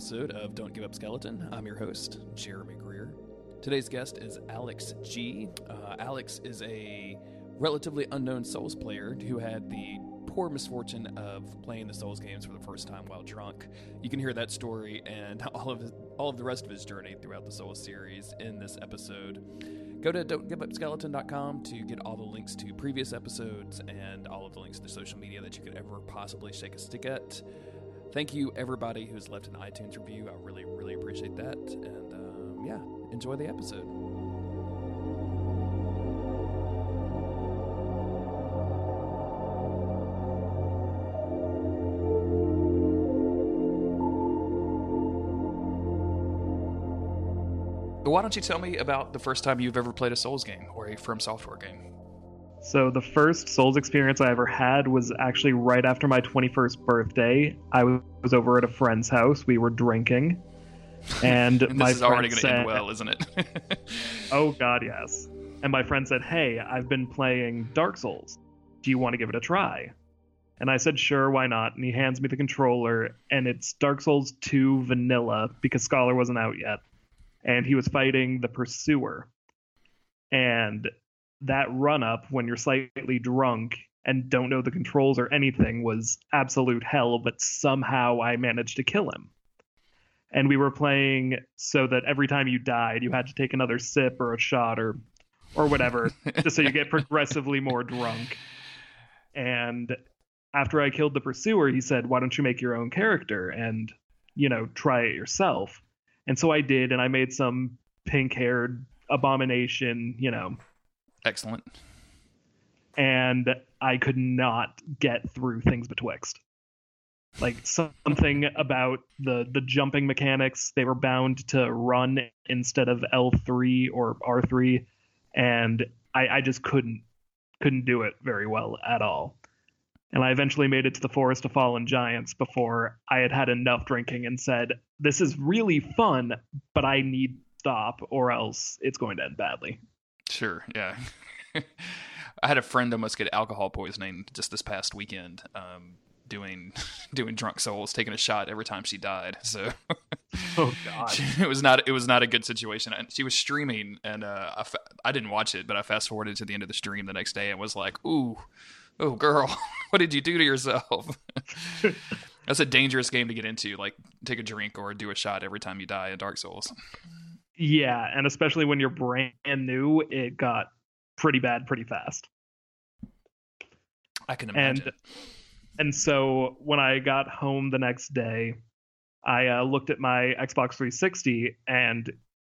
episode of Don't Give Up Skeleton. I'm your host, Jeremy Greer. Today's guest is Alex G. Uh, Alex is a relatively unknown Souls player who had the poor misfortune of playing the Souls games for the first time while drunk. You can hear that story and all of his, all of the rest of his journey throughout the Souls series in this episode. Go to don'tgiveupskeleton.com to get all the links to previous episodes and all of the links to social media that you could ever possibly shake a stick at. Thank you, everybody who's left an iTunes review. I really, really appreciate that. And um, yeah, enjoy the episode. Why don't you tell me about the first time you've ever played a Souls game or a From Software game? So the first Souls experience I ever had was actually right after my 21st birthday. I was over at a friend's house. We were drinking, and, And my this is already friend going to said, end well, isn't it? "Oh God, yes." And my friend said, "Hey, I've been playing Dark Souls. Do you want to give it a try?" And I said, "Sure, why not?" And he hands me the controller, and it's Dark Souls 2 Vanilla because Scholar wasn't out yet, and he was fighting the Pursuer. And that run up when you're slightly drunk and don't know the controls or anything was absolute hell, but somehow I managed to kill him. And we were playing so that every time you died, you had to take another sip or a shot or or whatever, just so you get progressively more drunk. And after I killed the pursuer, he said, "Why don't you make your own character and, you know, try it yourself?" And so I did, and I made some pink-haired abomination, you know, Excellent. and I could not get through things betwixt. Like something about the the jumping mechanics, they were bound to run instead of L three or R three, and I, I just couldn't couldn't do it very well at all. And I eventually made it to the Forest of Fallen Giants before I had had enough drinking and said, "This is really fun, but I need stop, or else it's going to end badly." Sure, yeah. I had a friend almost get alcohol poisoning just this past weekend, um, doing doing drunk souls, taking a shot every time she died. So Oh God! it was not it was not a good situation. And she was streaming, and uh, I, fa- I didn't watch it, but I fast forwarded to the end of the stream the next day and was like, "Ooh, oh girl, what did you do to yourself?" That's a dangerous game to get into. Like take a drink or do a shot every time you die in Dark Souls. Yeah, and especially when you're brand new, it got pretty bad pretty fast. I can And imagine. and so when I got home the next day, I uh, looked at my Xbox 360 and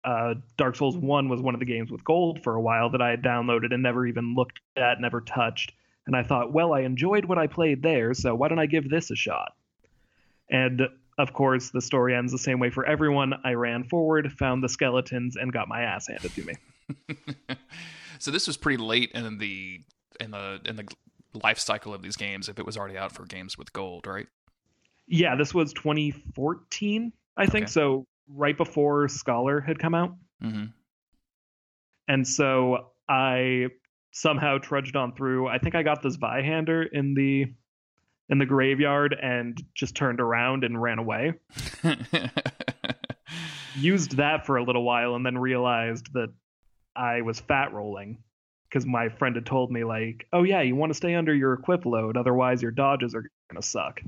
uh, Dark Souls 1 was one of the games with gold for a while that I had downloaded and never even looked at, never touched. And I thought, well, I enjoyed what I played there, so why don't I give this a shot? And of course, the story ends the same way for everyone. I ran forward, found the skeletons, and got my ass handed to me. so this was pretty late in the in the in the life cycle of these games. If it was already out for games with gold, right? Yeah, this was 2014, I think. Okay. So right before Scholar had come out. Mm-hmm. And so I somehow trudged on through. I think I got this Zweihander in the in the graveyard and just turned around and ran away. Used that for a little while and then realized that I was fat rolling because my friend had told me like, "Oh yeah, you want to stay under your equip load, otherwise your dodges are going to suck."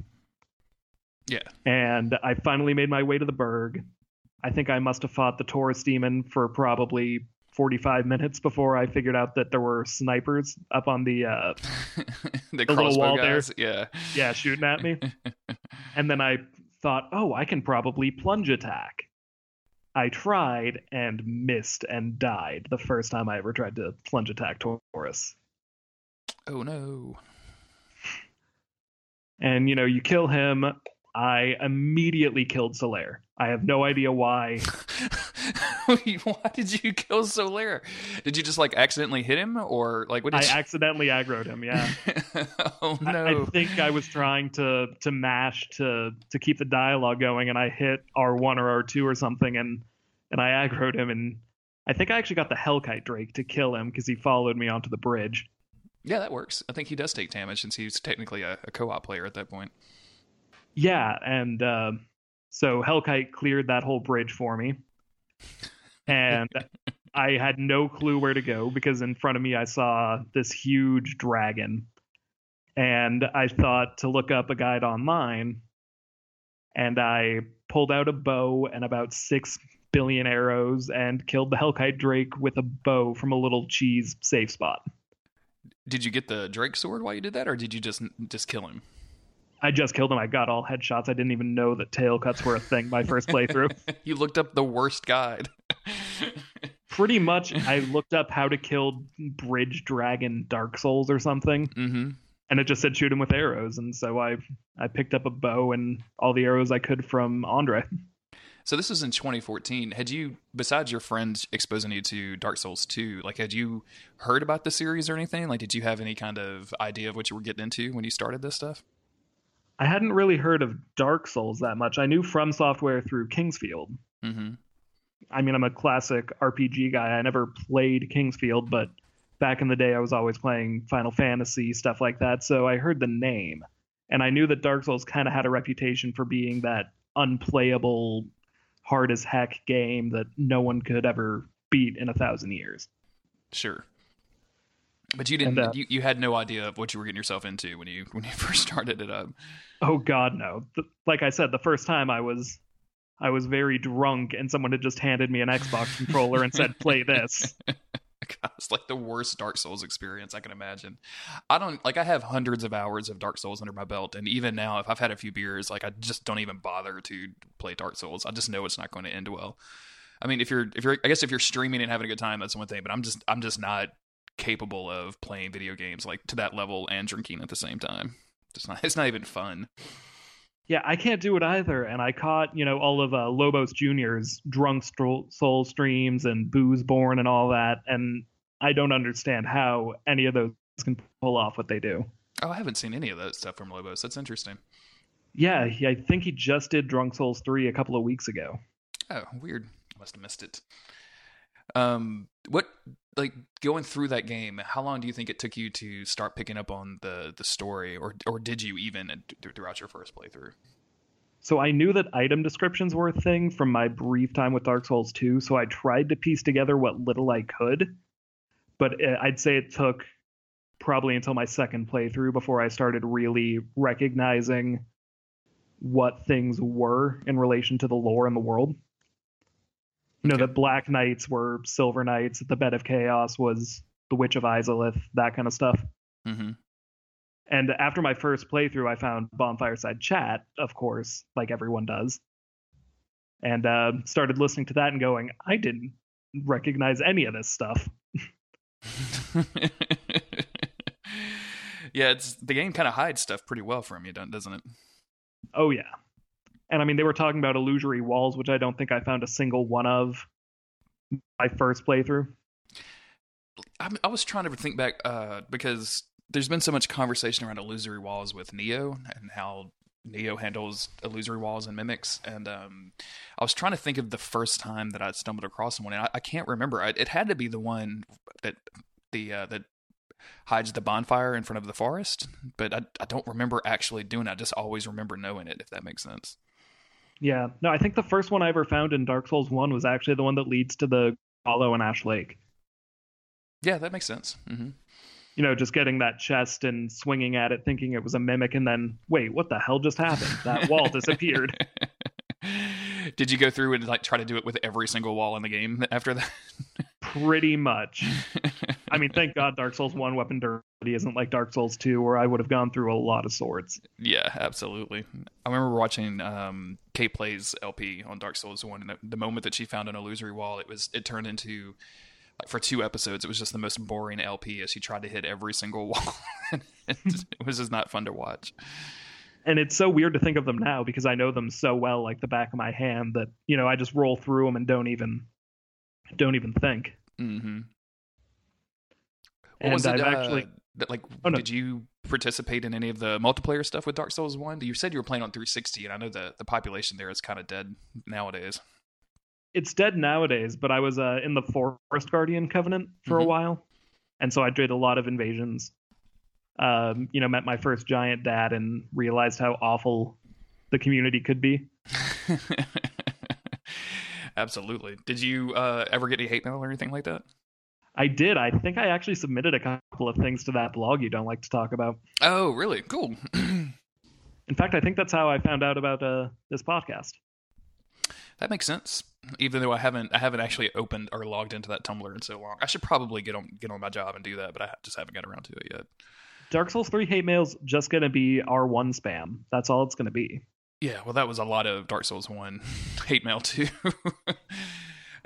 yeah. and I finally made my way to the Burg. I think I must have fought the Taurus demon for probably 45 minutes before I figured out that there were snipers up on the uh, the little crossbow wall there. guys. Yeah. yeah shooting at me. and then I thought, oh, I can probably plunge attack. I tried and missed and died the first time I ever tried to plunge attack Taurus. Oh no. And you know, you kill him. I immediately killed Solaire. I have no idea why. Why did you kill Solaire? Did you just like accidentally hit him, or like what I you? accidentally aggroed him. Yeah. oh I- no! I think I was trying to to mash to to keep the dialogue going, and I hit R one or R two or something, and and I aggroed him, and I think I actually got the Hellkite Drake to kill him because he followed me onto the bridge. yeah, that works. I think he does take damage since he's technically a, a co-op player at that point. Yeah, and uh, So Hellkite cleared that whole bridge for me. And I had no clue where to go because in front of me I saw this huge dragon. And I thought to look up a guide online. And I pulled out a bow and about six billion arrows and killed the Hellkite Drake with a bow from a little cheese safe spot. Did you get the Drake sword while you did that, or did you just just kill him? I just killed him. I got all headshots. I didn't even know that tail cuts were a thing my first playthrough. you looked up the worst guide. Pretty much, I looked up how to kill Bridge Dragon Dark Souls or something, mm-hmm. and it just said shoot him with arrows. And so I I picked up a bow and all the arrows I could from Andre. So this was in 2014. Had you, besides your friends exposing you to Dark Souls 2, like had you heard about the series or anything? Like, did you have any kind of idea of what you were getting into when you started this stuff? I hadn't really heard of Dark Souls that much. I knew From Software through King's Field. Mm-hmm. I mean, I'm a classic RPG guy. I never played King's Field, but back in the day, I was always playing Final Fantasy stuff like that. So I heard the name, and I knew that Dark Souls kind of had a reputation for being that unplayable, hard as heck game that no one could ever beat in a thousand years. Sure. But you didn't. And, uh, you, you had no idea of what you were getting yourself into when you when you first started it up. Oh God, no! The- Like I said, the first time I was, I was very drunk, and someone had just handed me an Xbox controller and said, "Play this." God, it's like the worst Dark Souls experience I can imagine. I don't like. I have hundreds of hours of Dark Souls under my belt, and even now, if I've had a few beers, like I just don't even bother to play Dark Souls. I just know it's not going to end well. I mean, if you're if you're, I guess if you're streaming and having a good time, that's one thing. But I'm just I'm just not capable of playing video games like to that level and drinking at the same time. It's not. It's not even fun. Yeah, I can't do it either. And I caught, you know, all of uh, Lobos Jr.'s drunk stro- soul streams and booze born and all that. And I don't understand how any of those can pull off what they do. Oh, I haven't seen any of that stuff from Lobos. That's interesting. Yeah, he, I think he just did Drunk Souls 3 a couple of weeks ago. Oh, weird. Must have missed it. Um, what like going through that game? How long do you think it took you to start picking up on the the story, or or did you even th- throughout your first playthrough? So I knew that item descriptions were a thing from my brief time with Dark Souls 2, so I tried to piece together what little I could. But uh, I'd say it took probably until my second playthrough before I started really recognizing what things were in relation to the lore in the world. You know, Okay. that Black Knights were Silver Knights, the Bed of Chaos was the Witch of Izalith, that kind of stuff. Mm-hmm. And after my first playthrough, I found Bonfireside Chat, of course, like everyone does, and uh, started listening to that and going, I didn't recognize any of this stuff. yeah, it's the game kind of hides stuff pretty well from you, don't- doesn't it? Oh, yeah. And I mean, they were talking about illusory walls, which I don't think I found a single one of my first playthrough. I, I was trying to think back uh, because there's been so much conversation around illusory walls with Nioh and how Nioh handles illusory walls and mimics. And um, I was trying to think of the first time that I stumbled across one, and I, I can't remember. I, it had to be the one that the uh, that hides the bonfire in front of the forest, but I, I don't remember actually doing it. I just always remember knowing it, if that makes sense. Yeah. No, I think the first one I ever found in Dark Souls 1 was actually the one that leads to the Hollow and Ash Lake. Yeah, that makes sense. hmm you know, just getting that chest and swinging at it, thinking it was a mimic, and then wait, what the hell just happened? That wall disappeared. Did you go through and like try to do it with every single wall in the game after that? Pretty much. I mean, thank God Dark Souls 1 weapon durability isn't like Dark Souls 2, where I would have gone through a lot of swords. yeah, absolutely. I remember watching um, Kate plays LP on Dark Souls One, and the, the moment that she found an illusory wall, it was it turned into like for two episodes, it was just the most boring LP as she tried to hit every single wall. it, it was just not fun to watch. And it's so weird to think of them now because I know them so well, like the back of my hand, that you know I just roll through them and don't even don't even think. Mm-hmm. And was it? I've uh, actually like, Oh, no. did you participate in any of the multiplayer stuff with Dark Souls One? You said you were playing on 360, and I know the the population there is kind of dead nowadays. it's dead nowadays, but I was uh, in the Forest Guardian Covenant for a Mhm. while, and so I did a lot of invasions. Um, you know, met my first giant dad and realized how awful the community could be. Absolutely. Did you uh, ever get any hate mail or anything like that? I did. I think I actually submitted a couple of things to that blog you don't like to talk about. Oh, really? Cool. In fact, I think that's how I found out about uh, this podcast. That makes sense. Even though I haven't, I haven't actually opened or logged into that Tumblr in so long. I should probably get on get on my job and do that, but I just haven't got around to it yet. Dark Souls 3 hate mail's just going to be R1 spam. That's all it's going to be. Yeah, well, that was a lot of Dark Souls 1 hate mail, too.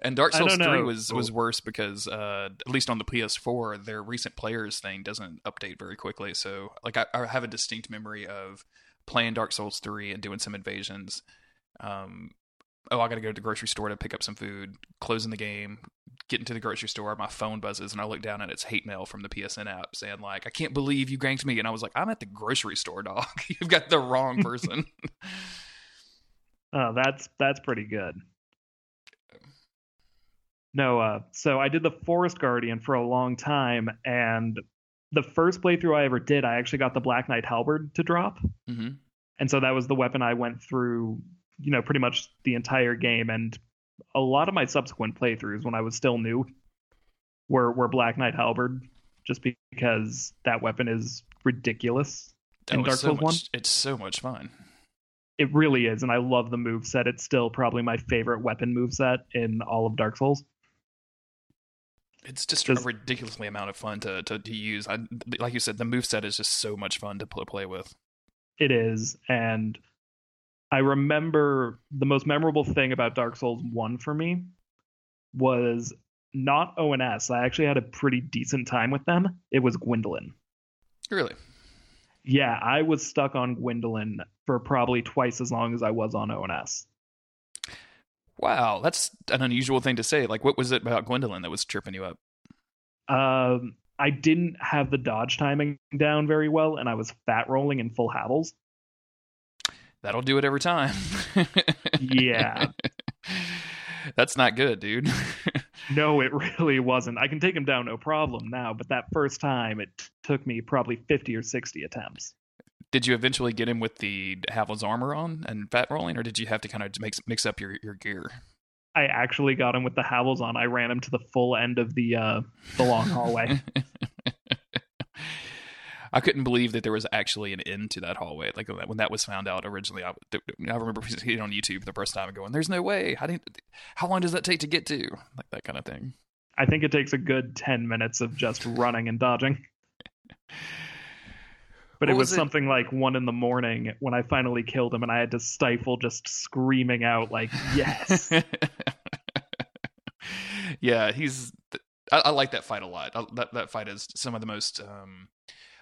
and Dark Souls 3 was, was worse because, uh, at least on the PS4, their recent players thing doesn't update very quickly. So, like, I, I have a distinct memory of playing Dark Souls 3 and doing some invasions. Um, oh, I got to go to the grocery store to pick up some food, closing the game, getting to the grocery store, my phone buzzes, and I look down and it's hate mail from the PSN app saying, like, I can't believe you ganked me. And I was like, I'm at the grocery store, dog. You've got the wrong person. oh, that's that's pretty good. No, uh, so I did the Forest Guardian for a long time, and the first playthrough I ever did, I actually got the Black Knight Halberd to drop. Mm-hmm. And so that was the weapon I went through you know pretty much the entire game and a lot of my subsequent playthroughs when I was still new were were Black Knight Halberd just because that weapon is ridiculous in Dark Souls so 1. It's so much fun. It really is, and I love the move set. It's still probably my favorite weapon move set in all of Dark Souls. It's just a ridiculously amount of fun to, to, to use. I, like you said, the move set is just so much fun to play with. It is, and I remember the most memorable thing about Dark Souls 1 for me was not O&S. I actually had a pretty decent time with them. It was Gwyndolin. Really? Yeah, I was stuck on Gwyndolin for probably twice as long as I was on O&S. Wow, that's an unusual thing to say. Like, what was it about Gwyndolin that was tripping you up? Um, I didn't have the dodge timing down very well, and I was fat rolling in full Havels that'll do it every time. yeah. That's not good, dude. no, it really wasn't. I can take him down no problem now, but that first time it took me probably 50 or 60 attempts. Did you eventually get him with the Havel's armor on and fat rolling, or did you have to kind of mix, mix up your, your gear? I actually got him with the Havels on. I ran him to the full end of the uh, the long hallway. I couldn't believe that there was actually an end to that hallway. Like when that was found out originally, I, I remember seeing it on YouTube the first time and going, "There's no way. How didn't? How long does that take to get to? Like that kind of thing." I think it takes a good ten minutes of just running and dodging. But what it was, was it? something like one in the morning when I finally killed him, and I had to stifle just screaming out like, "Yes!" yeah, he's. I, I, like that fight a lot. I, that that fight is some of the most um,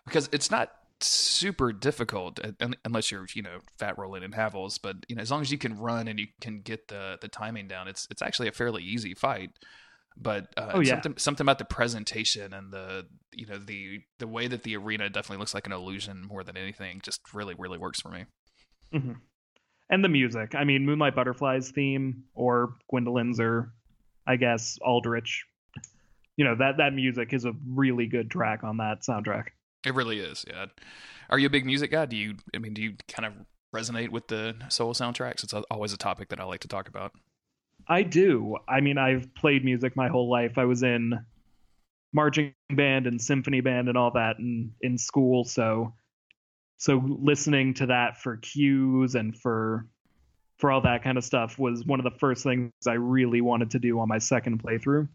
because it's not super difficult uh, unless you're you know fat rolling in Havels but you know as long as you can run and you can get the the timing down it's it's actually a fairly easy fight but uh, oh, yeah. something something about the presentation and the you know the the way that the arena definitely looks like an illusion more than anything just really really works for me mm-hmm. and the music i mean moonlight butterflies theme or Gwyndolin's or i guess aldrich you know that that music is a really good track on that soundtrack it really is. Yeah. Are you a big music guy? Do you? I mean, do you kind of resonate with the soul soundtracks? It's always a topic that I like to talk about. I do. I mean, I've played music my whole life. I was in marching band and symphony band and all that in in school, so so listening to that for cues and for for all that kind of stuff was one of the first things I really wanted to do on my second playthrough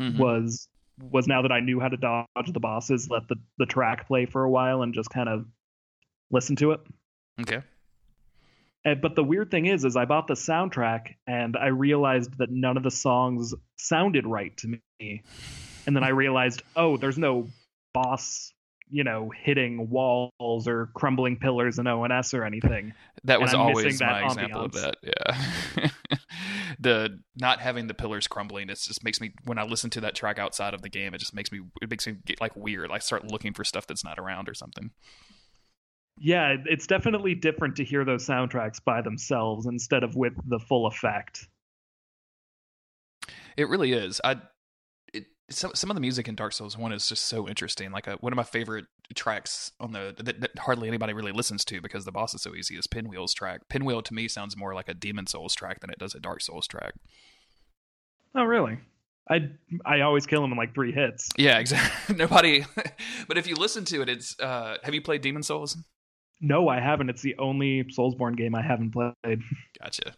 mm-hmm. was was now that I knew how to dodge the bosses, let the, the track play for a while and just kind of listen to it. Okay. And, but the weird thing is, is I bought the soundtrack and I realized that none of the songs sounded right to me. And then I realized, oh, there's no boss, you know, hitting walls or crumbling pillars in O&S or anything. That was always my example of that. Yeah. the not having the pillars crumbling it just makes me when i listen to that track outside of the game it just makes me it makes me get like weird i start looking for stuff that's not around or something yeah it's definitely different to hear those soundtracks by themselves instead of with the full effect it really is i it some some of the music in Dark Souls One is just so interesting. Like a, one of my favorite tracks on the that, that, hardly anybody really listens to because the boss is so easy is Pinwheel's track. Pinwheel to me sounds more like a Demon Souls track than it does a Dark Souls track. Oh, really? I I always kill him in like three hits. Yeah, exactly. Nobody, but if you listen to it, it's. uh Have you played Demon Souls? No, I haven't. It's the only Soulsborne game I haven't played. Gotcha.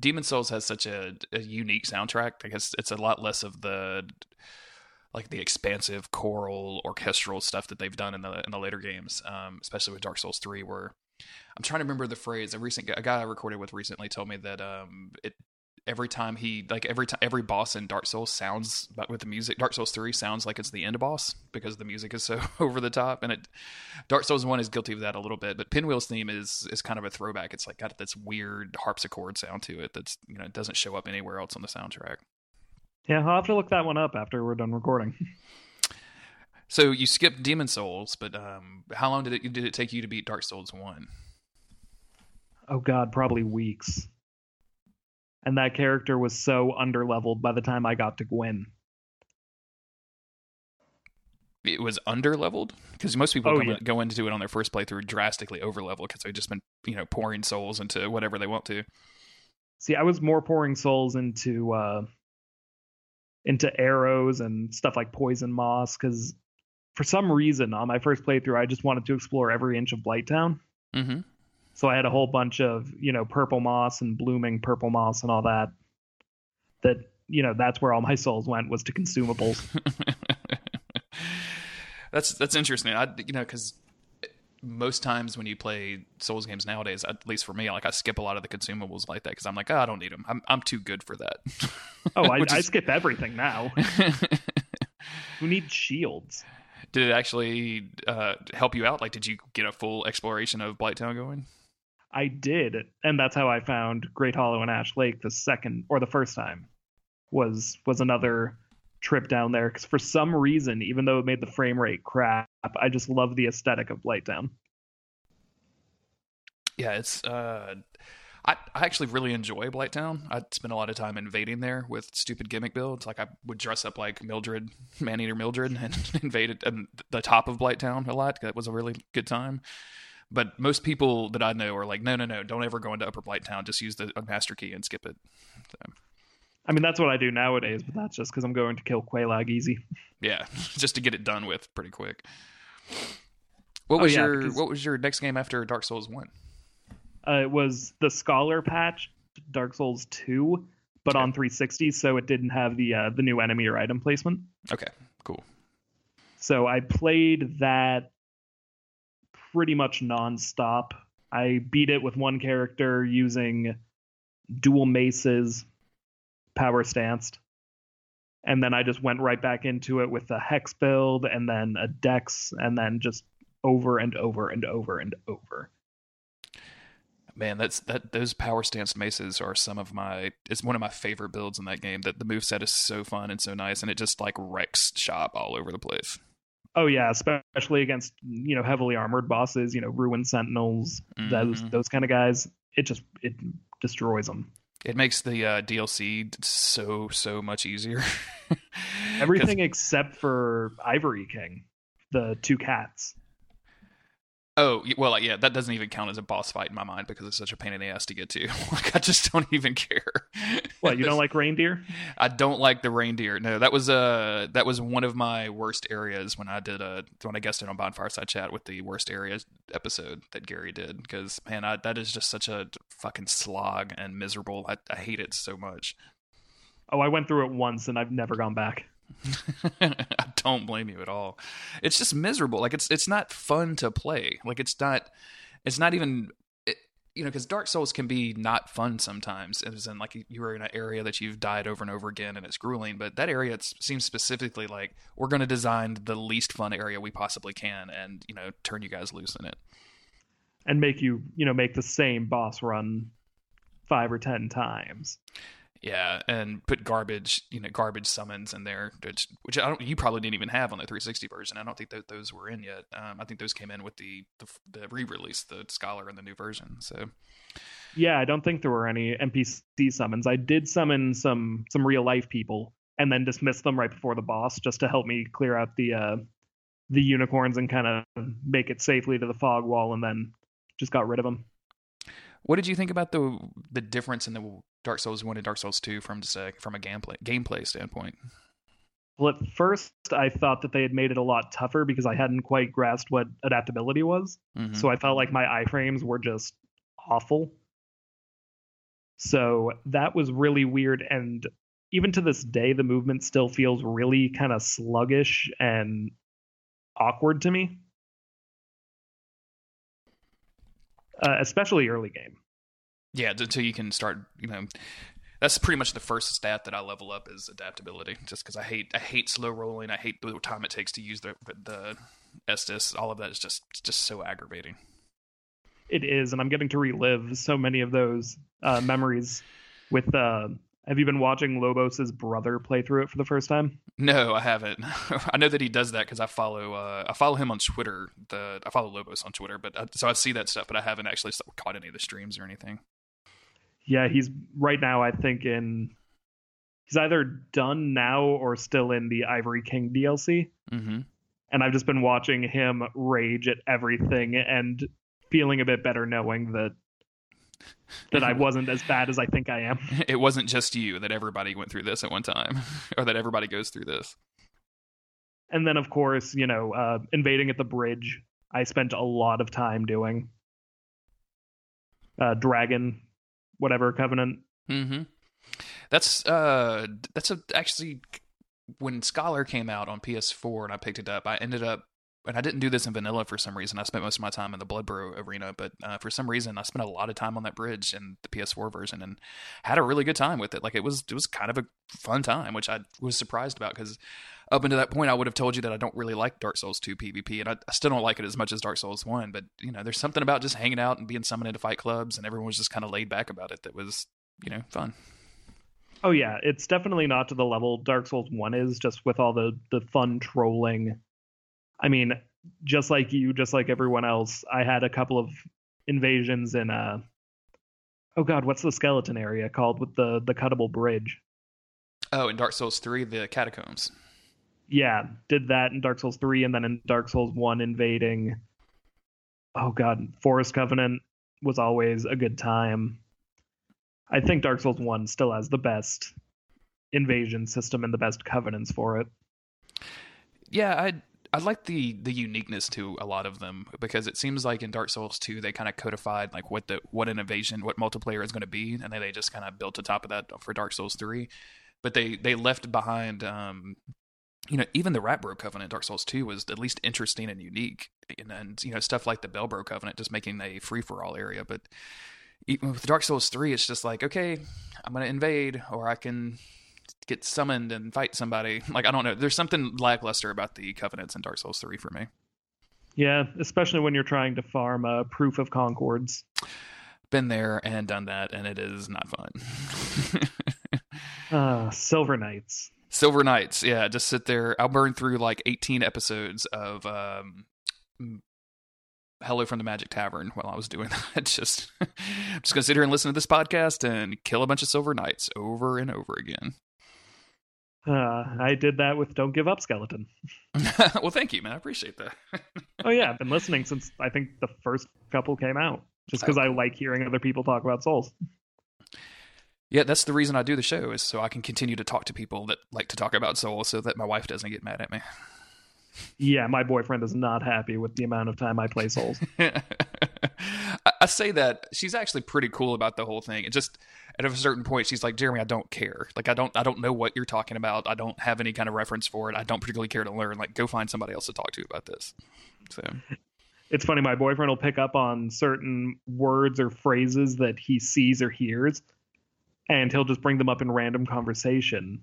Demon Souls has such a, a unique soundtrack. I guess it's a lot less of the like the expansive choral orchestral stuff that they've done in the in the later games, um, especially with Dark Souls three, where I'm trying to remember the phrase. A recent a guy I recorded with recently told me that um, it every time he like every time every boss in Dark Souls sounds but with the music Dark Souls 3 sounds like it's the end boss because the music is so over the top and it Dark Souls 1 is guilty of that a little bit but Pinwheel's theme is is kind of a throwback. It's like got this weird harpsichord sound to it that's you know it doesn't show up anywhere else on the soundtrack. Yeah I'll have to look that one up after we're done recording. So you skipped Demon Souls but um how long did it did it take you to beat Dark Souls 1 oh god probably weeks and that character was so underleveled by the time I got to Gwyn. It was underleveled because most people Oh, go, yeah. go into it on their first playthrough drastically overleveled because they've just been you know pouring souls into whatever they want to. See, I was more pouring souls into uh into arrows and stuff like poison moss because for some reason on my first playthrough I just wanted to explore every inch of Blighttown. Mm-hmm. So I had a whole bunch of, you know, purple moss and blooming purple moss and all that. That, you know, that's where all my souls went was to consumables. that's that's interesting. I you know because most times when you play Souls games nowadays, at least for me, like I skip a lot of the consumables like that because I'm like, oh, I don't need them. I'm I'm too good for that. Oh, I, Which I skip everything now. Who needs shields? Did it actually uh, help you out? Like, did you get a full exploration of Blighttown going? I did, and that's how I found Great Hollow and Ash Lake the second or the first time. Was was another trip down there because for some reason, even though it made the frame rate crap, I just love the aesthetic of Blighttown. Yeah, it's. Uh, I, I actually really enjoy Blighttown. I spent a lot of time invading there with stupid gimmick builds. Like I would dress up like Mildred, Maneater Mildred, and invade um, the top of Blighttown a lot. That was a really good time. But most people that I know are like, no, no, no, don't ever go into Upper Blight Town. Just use the master key and skip it. So, I mean, that's what I do nowadays, but that's just because I'm going to kill Quelaag easy. yeah, just to get it done with pretty quick. What Oh, was yeah, your because- What was your next game after Dark Souls One? Uh, it was the Scholar patch, Dark Souls 2, but Okay. on 360, so it didn't have the uh, the new enemy or item placement. Okay, cool. So I played that pretty much nonstop. I beat it with one character using dual maces, power stanced. And then I just went right back into it with a hex build and then a dex and then just over and over and over and over. Man, that's that. Those power stance maces are some of my. It's one of my favorite builds in that game. That the moveset is so fun and so nice, and it just like wrecks shop all over the place. Oh yeah, especially against you know heavily armored bosses, you know ruined sentinels, those Mhm. those kind of guys. It just it destroys them. It makes the uh, DLC so so much easier. Everything except for Ivory King, the two cats. Oh well, yeah, that doesn't even count as a boss fight in my mind because it's such a pain in the ass to get to. like I just don't even care. What you don't like reindeer? I don't like the reindeer. No, that was uh that was one of my worst areas when I did uh when I guested on Bonfireside Chat with the worst areas episode that Gary did because man, I, that is just such a fucking slog and miserable. I, I hate it so much. Oh, I went through it once and I've never gone back. I don't blame you at all. It's just miserable. Like it's it's not fun to play. Like it's not it's not even it, you know because Dark Souls can be not fun sometimes. As in like you are in an area that you've died over and over again and it's grueling. But that area seems specifically like we're going to design the least fun area we possibly can and you know turn you guys loose in it. And make you, you know, make the same boss run five or ten times. Yeah, and put garbage, you know, garbage summons in there, which, which I don't. You probably didn't even have on the 360 version. I don't think that those were in yet. Um, I think those came in with the the, the re-release, the Scholar and the new version. So Yeah, I don't think there were any NPC summons. I did summon some some real life people, and then dismiss them right before the boss just to help me clear out the uh, the unicorns and kind of make it safely to the fog wall, and then just got rid of them. What did you think about the the difference in the Dark Souls One and Dark Souls Two from just a, from a gameplay gameplay standpoint? Well, at first I thought that they had made it a lot tougher because I hadn't quite grasped what adaptability was. Mhm. So I felt like my iframes were just awful. So that was really weird. And even to this day, the movement still feels really kind of sluggish and awkward to me. Uh, especially early game. Yeah, until you can start, you know, that's pretty much the first stat that I level up is adaptability. Just because I hate, I hate slow rolling. I hate the time it takes to use the the Estus. All of that is just just so aggravating. It is, and I'm getting to relive so many of those uh, memories. With, uh, have you been watching Lobos's brother play through it for the first time? No, I haven't. I know that he does that because I follow uh, I follow him on Twitter. The I follow Lobos on Twitter, but I, so I see that stuff, but I haven't actually caught any of the streams or anything. Yeah, he's right now. I think in he's either done now or still in the Ivory King DLC. Mm-hmm. And I've just been watching him rage at everything and feeling a bit better knowing that that I wasn't as bad as I think I am. It wasn't just you that everybody went through this at one time, or that everybody goes through this. And then, of course, you know, uh, invading at the bridge. I spent a lot of time doing uh, Dragon, whatever Covenant. Mm-hmm. That's uh, that's a, actually when Scholar came out on PS4 and I picked it up. I ended up and I didn't do this in vanilla for some reason. I spent most of my time in the Bloodbro arena, but uh, for some reason, I spent a lot of time on that bridge in the PS4 version and had a really good time with it. Like it was, it was kind of a fun time, which I was surprised about because up until that point, I would have told you that I don't really like Dark Souls 2 PvP, and I, I still don't like it as much as Dark Souls 1. But you know, there's something about just hanging out and being summoned into fight clubs, and everyone was just kind of laid back about it. That was, you know, fun. Oh yeah, it's definitely not to the level Dark Souls 1 is just with all the the fun trolling. I mean, just like you, just like everyone else, I had a couple of invasions in uh Oh god, what's the skeleton area called with the the cuttable bridge? Oh, in Dark Souls 3, the catacombs. Yeah, did that in Dark Souls 3 and then in Dark Souls 1 invading Oh god, Forest Covenant was always a good time. I think Dark Souls 1 still has the best invasion system and the best covenants for it. Yeah, I I like the the uniqueness to a lot of them because it seems like in Dark Souls 2 they kind of codified like what the what an invasion, what multiplayer is going to be, and then they just kind of built to top of that for Dark Souls 3. But they they left behind um you know, even the Ratbro Covenant Dark Souls 2 was at least interesting and unique. And, and you know, stuff like the Belbro Covenant just making a free for all area, but even with Dark Souls 3 it's just like, okay, I'm going to invade or I can get summoned and fight somebody. Like I don't know, there's something lackluster about the covenants in Dark Souls 3 for me. Yeah, especially when you're trying to farm a proof of concords. Been there and done that, and it is not fun. uh, Silver Knights. Silver Knights, yeah, just sit there. I'll burn through like 18 episodes of um, Hello from the Magic Tavern while I was doing that. Just, I'm just gonna sit here and listen to this podcast and kill a bunch of Silver Knights over and over again. Uh, I did that with Don't Give Up Skeleton. well, thank you, man. I appreciate that. oh yeah, I've been listening since I think the first couple came out, just because I like hearing other people talk about Souls. Yeah, that's the reason I do the show is so I can continue to talk to people that like to talk about Souls, so that my wife doesn't get mad at me. Yeah, my boyfriend is not happy with the amount of time I play Souls. I say that she's actually pretty cool about the whole thing. It just at a certain point she's like, Jeremy, I don't care. Like I don't I don't know what you're talking about. I don't have any kind of reference for it. I don't particularly care to learn. Like go find somebody else to talk to about this. So it's funny, my boyfriend will pick up on certain words or phrases that he sees or hears, and he'll just bring them up in random conversation.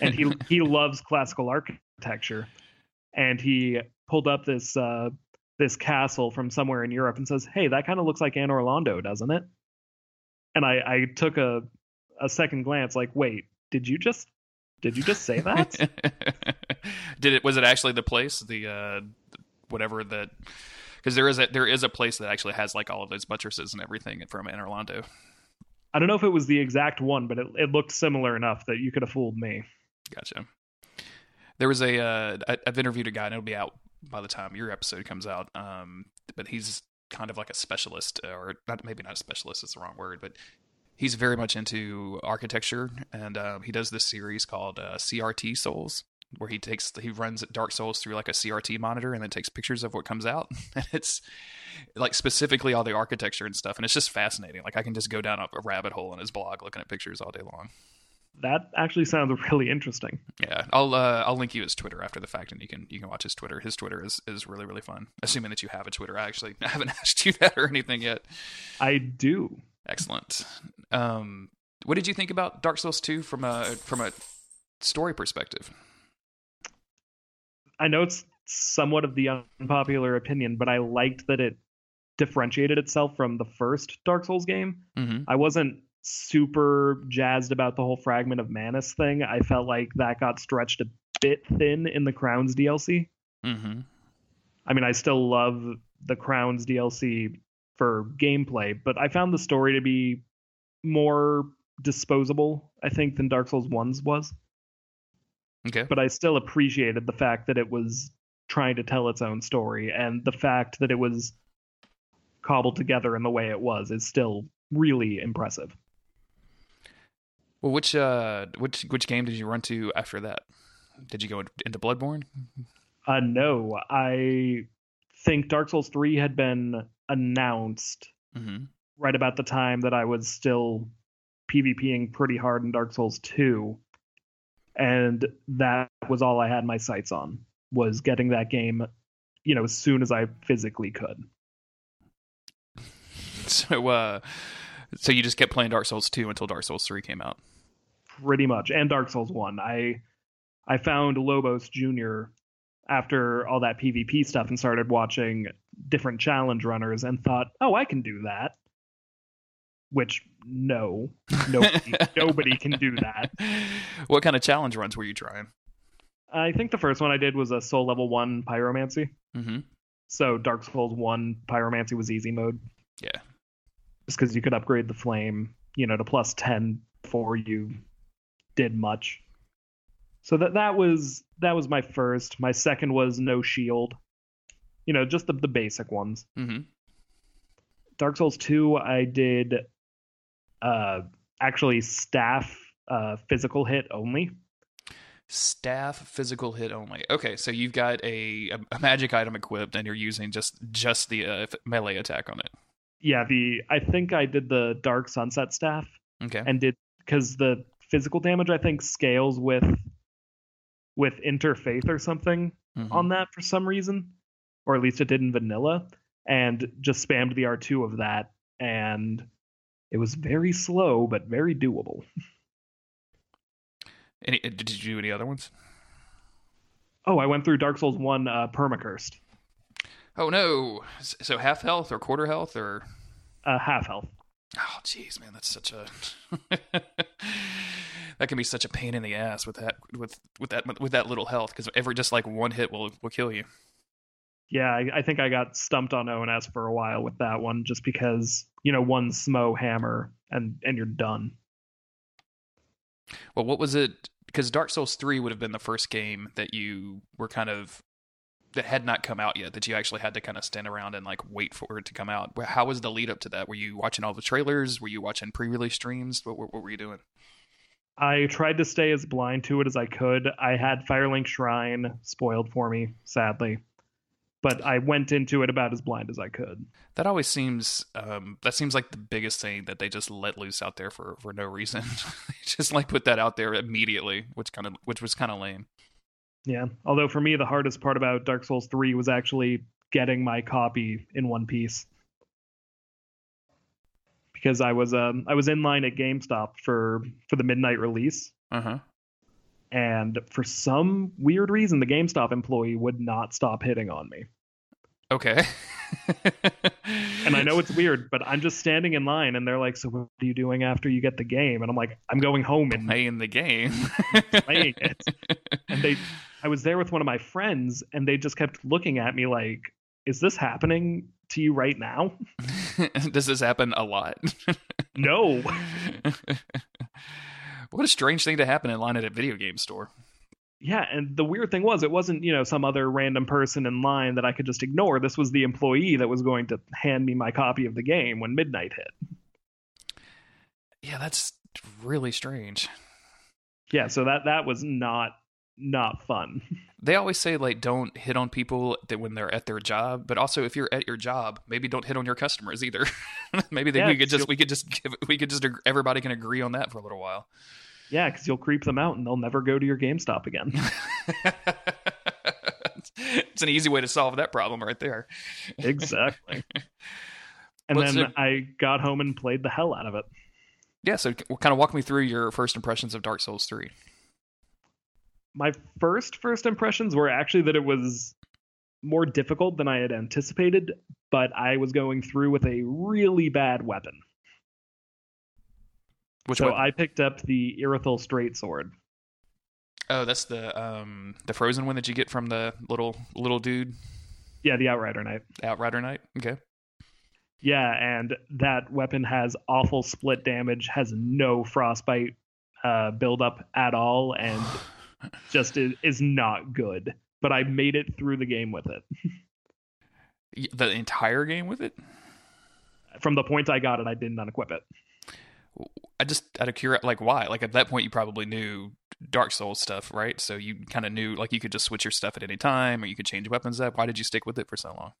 And he he loves classical architecture. And he pulled up this uh this castle from somewhere in Europe and says, "Hey, that kind of looks like Anor Londo, doesn't it?" And I, I took a a second glance, like, "Wait, did you just did you just say that?" did it? Was it actually the place? The uh, whatever that? Because there is a there is a place that actually has like all of those buttresses and everything from Anor Londo. I don't know if it was the exact one, but it, it looked similar enough that you could have fooled me. Gotcha. There was a uh, I, I've interviewed a guy, and it'll be out by the time your episode comes out. Um, but he's kind of like a specialist, or not maybe not a specialist. It's the wrong word, but he's very much into architecture, and um, he does this series called uh, CRT Souls, where he takes he runs Dark Souls through like a CRT monitor and then takes pictures of what comes out, and it's like specifically all the architecture and stuff, and it's just fascinating. Like I can just go down a rabbit hole in his blog looking at pictures all day long. That actually sounds really interesting. Yeah, I'll uh, I'll link you his Twitter after the fact, and you can you can watch his Twitter. His Twitter is is really really fun. Assuming that you have a Twitter, I actually I haven't asked you that or anything yet. I do. Excellent. Um, what did you think about Dark Souls two from a from a story perspective? I know it's somewhat of the unpopular opinion, but I liked that it differentiated itself from the first Dark Souls game. Mm-hmm. I wasn't super jazzed about the whole Fragment of Manus thing. I felt like that got stretched a bit thin in the Crowns DLC. Mm-hmm. I mean, I still love the Crowns DLC for gameplay, but I found the story to be more disposable, I think, than Dark Souls 1's was. Okay. But I still appreciated the fact that it was trying to tell its own story, and the fact that it was cobbled together in the way it was is still really impressive. Well, which uh, which which game did you run to after that? Did you go into Bloodborne? Uh, no, I think Dark Souls 3 had been announced Mm-hmm. right about the time that I was still PvPing pretty hard in Dark Souls 2. And that was all I had my sights on was getting that game, you know, as soon as I physically could. So, uh, so you just kept playing Dark Souls two until Dark Souls three came out. Pretty much. And Dark Souls 1. I I found Lobos Jr. after all that PvP stuff and started watching different challenge runners and thought, "Oh, I can do that." Which no, nobody, nobody can do that. What kind of challenge runs were you trying? I think the first one I did was a soul level one pyromancy. Mm-hmm. So Dark Souls one pyromancy was easy mode, Yeah. just because you could upgrade the flame, you know, to plus ten before you did much. So that that was that was my first. My second was no shield. You know, just the the basic ones. Mm-hmm. Dark Souls two, I did uh actually staff uh physical hit only. Staff physical hit only. Okay, so you've got a, a magic item equipped, and you're using just just the uh, melee attack on it. Yeah, the I think I did the Dark Sunset staff Okay. and did because the physical damage I think scales with with interfaith or something Mhm. on that for some reason, or at least it did in vanilla, and just spammed the R2 of that, and it was very slow but very doable. Any, uh, did you do any other ones? Oh, I went through Dark Souls 1 uh, permacursed, Oh no! So half health or quarter health or uh, half health. oh jeez, man, that's such a that can be such a pain in the ass with that with with that with that little health because every just like one hit will will kill you. Yeah, I, I think I got stumped on O&S for a while with that one, just because you know one Smough hammer and and you're done. Well, what was it? Because Dark Souls three would have been the first game that you were kind of that had not come out yet. That you actually had to kind of stand around and like wait for it to come out. How was the lead up to that? Were you watching all the trailers? Were you watching pre release streams? What, what, what were you doing? I tried to stay as blind to it as I could. I had Firelink Shrine spoiled for me, sadly. But I went into it about as blind as I could. That always seems um, that seems like the biggest thing that they just let loose out there for for no reason. just like put that out there immediately, which kind of which was kind of lame. Yeah. Although for me, the hardest part about Dark Souls 3 was actually getting my copy in one piece. Because I was um I was in line at GameStop for for the midnight release, Uh huh. and for some weird reason, the GameStop employee would not stop hitting on me. Okay. And I know it's weird, but I'm just standing in line, and they're like, "So what are you doing after you get the game?" And I'm like, "I'm going home and playing the game. playing it." And they, I was there with one of my friends, and they just kept looking at me like, "Is this happening to you right now?" Does this happen a lot? No. What a strange thing to happen in line at a video game store. Yeah, and the weird thing was, it wasn't you know some other random person in line that I could just ignore. This was the employee that was going to hand me my copy of the game when midnight hit. Yeah, that's really strange. Yeah, so that that was not not fun. They always say like don't hit on people that when they're at their job, but also if you're at your job, maybe don't hit on your customers either. maybe they, Yeah, we could just we could just give we could just everybody can agree on that for a little while. Yeah, because you'll creep them out and they'll never go to your GameStop again. it's an easy way to solve that problem right there. exactly. And then I got home and played the hell out of it. Yeah, so kind of walk me through your first impressions of Dark Souls 3. My first first impressions were actually that it was more difficult than I had anticipated, but I was going through with a really bad weapon. Which so one? I picked up the Irithyll Straight Sword. Oh, that's the um the frozen one that you get from the little little dude Yeah, the Outrider Knight. Outrider Knight. Okay. Yeah, and that weapon has awful split damage, has no frostbite uh, buildup at all, and just is, is not good. But I made it through the game with it. The entire game with it? From the point I got it, I didn't unequip it. I just out of curiosity, like why? Like at that point, you probably knew Dark Souls stuff, right? So you kind of knew like you could just switch your stuff at any time, or you could change weapons up. Why did you stick with it for so long?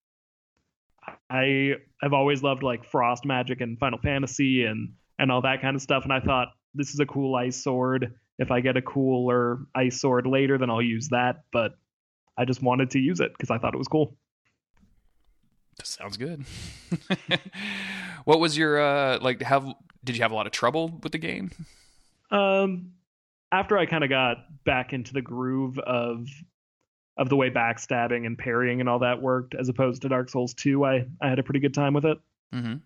I have always loved like frost magic and Final Fantasy and and all that kind of stuff, and I thought this is a cool ice sword. If I get a cooler ice sword later, then I'll use that. But I just wanted to use it because I thought it was cool. That sounds good. what was your uh like? How did you have a lot of trouble with the game? Um, after I kind of got back into the groove of of the way backstabbing and parrying and all that worked, as opposed to Dark Souls 2, I I had a pretty good time with it. Mm-hmm.